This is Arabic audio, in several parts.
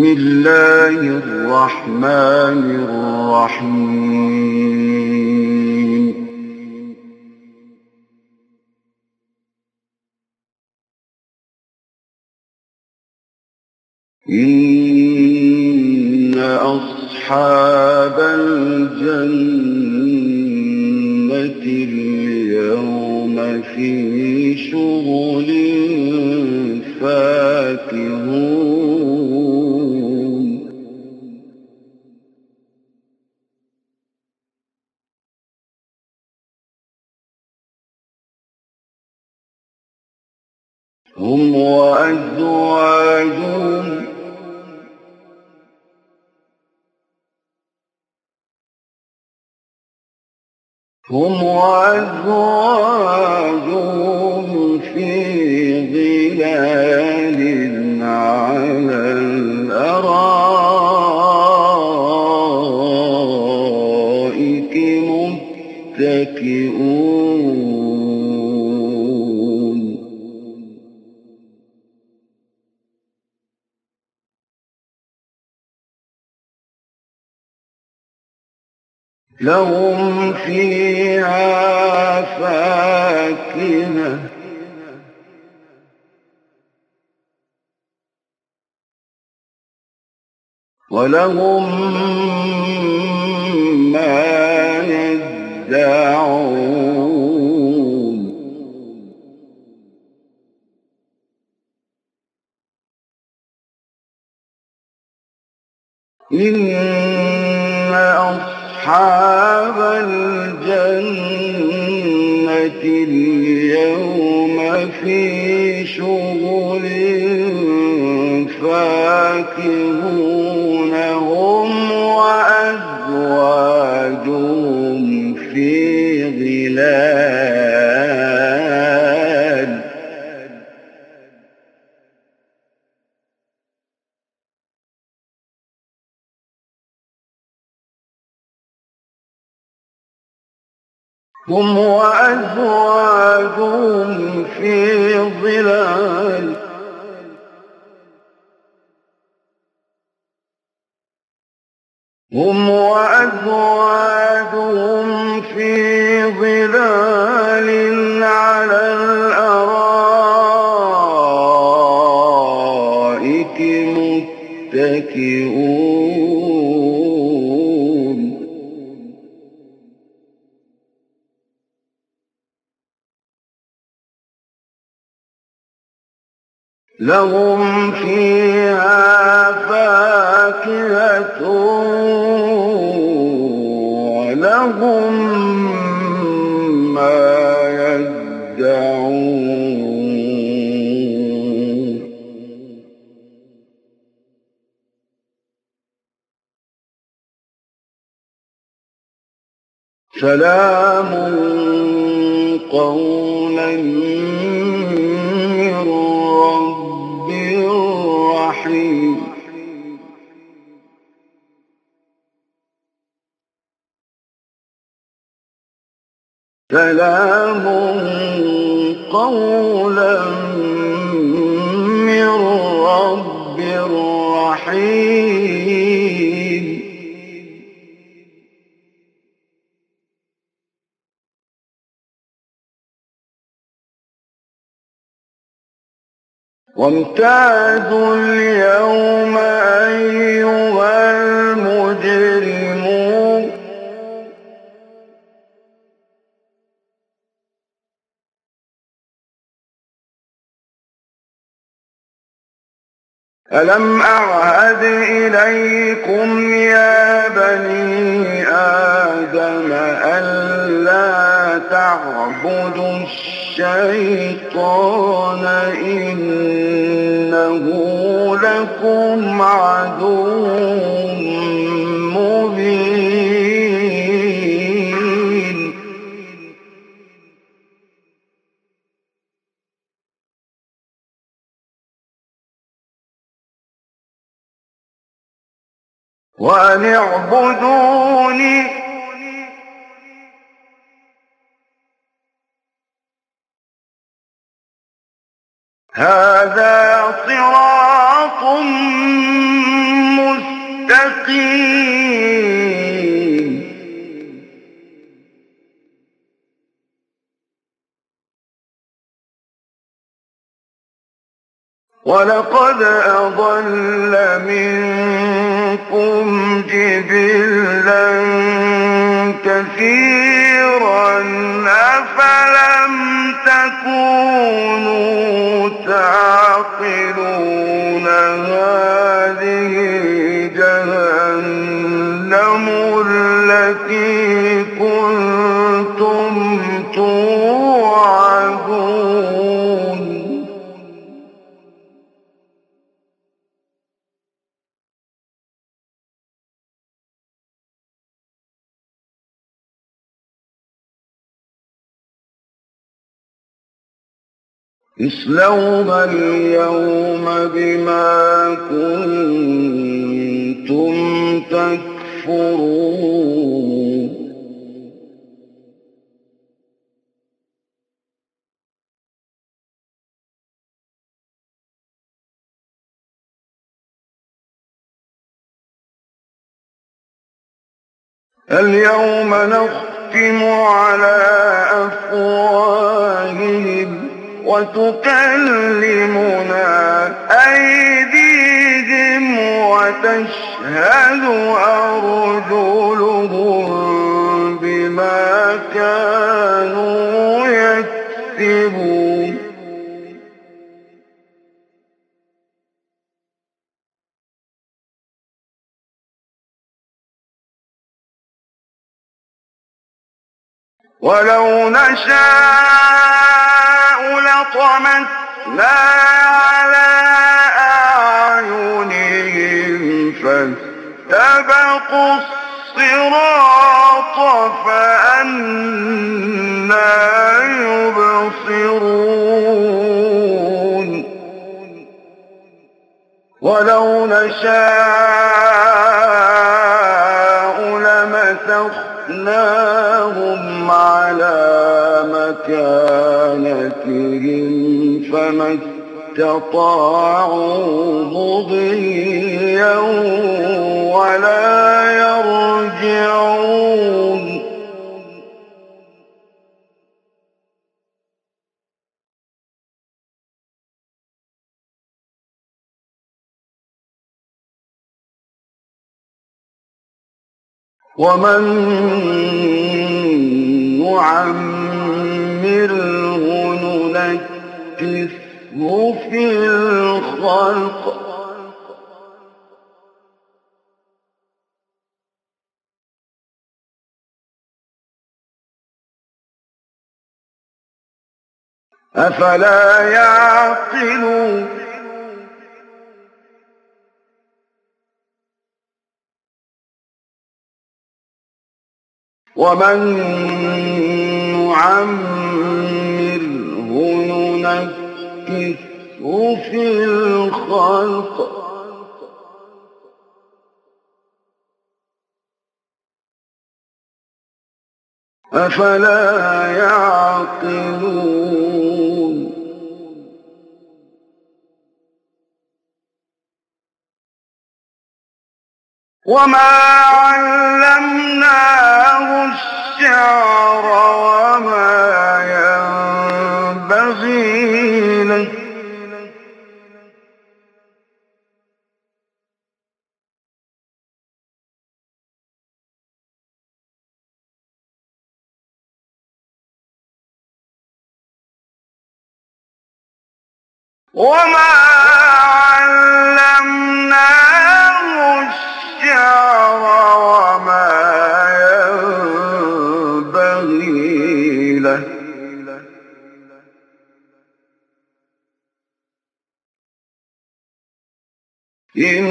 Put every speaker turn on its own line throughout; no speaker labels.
بسم الله الرحمن الرحيم. إن أصحاب الجنة اليوم في شغل فاكهون هم وأزواجهم لهم فيها فاكهة. ولهم ما يدعون. إن في شغل هم وأزواجهم في ظلال. هم وأزواجهم في ظلال على الأرائك متكئون. لهم فيها فاكهة ولهم ما يدعون. سلام قولا سلام قولا من رب رحيم. وامتازوا اليوم أيها المجرمون ألم أعهد إليكم يا بني آدم ألا تعبدوا الشيطان إنه لكم عدو وأن اعبدوني. هذا صراط للمتقين ولقد أضل منكم جبلا كثيرا أفلم تكونوا تعقلون اصلوها اليوم بما كنتم تكفرون. اليوم نختم على أفواههم وتكلمنا أيديهم وتشهد أرجلهم بما كانوا يكسبون. ولو نشاء لطمسنا على أعينهم فاستبقوا الصراط فأنا يبصرون. ولو نشاء لمسخناهم على مكانتهم فما استطاعوا مضيا ولا يرجعون ومن نعمره ننكسه في الخلق. أفلا يعقلون ومن نعمره ننكسه في الخلق. أفلا يعقلون؟ وما علمناه الشعر وما ينبغي له وما إن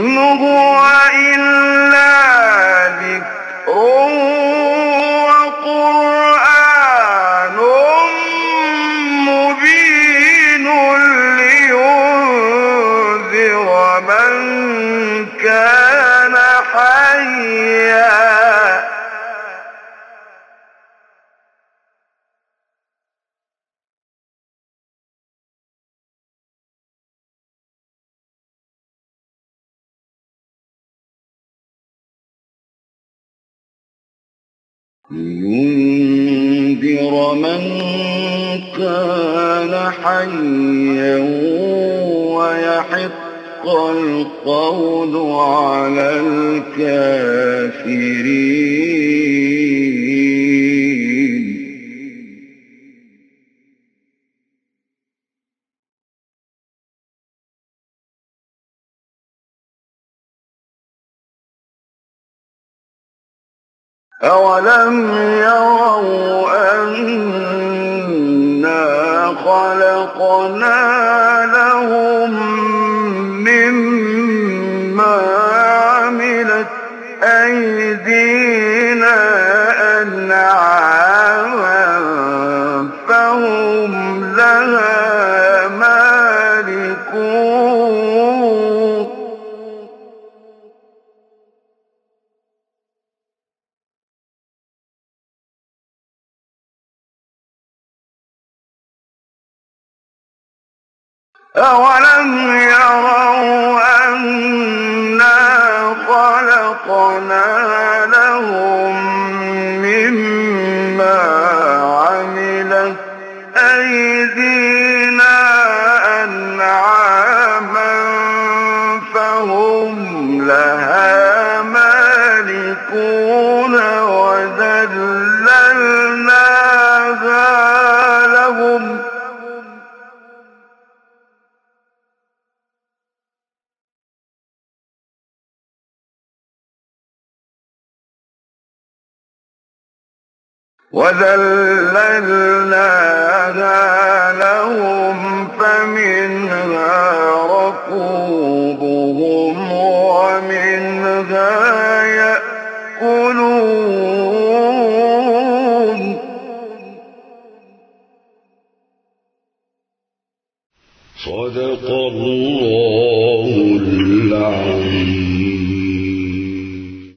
لينذر من كان حيا ويحق القول على الكافرين. أولم يروا أنا خلقنا لهم مما عملت أيدينا أولم يروا وذللناها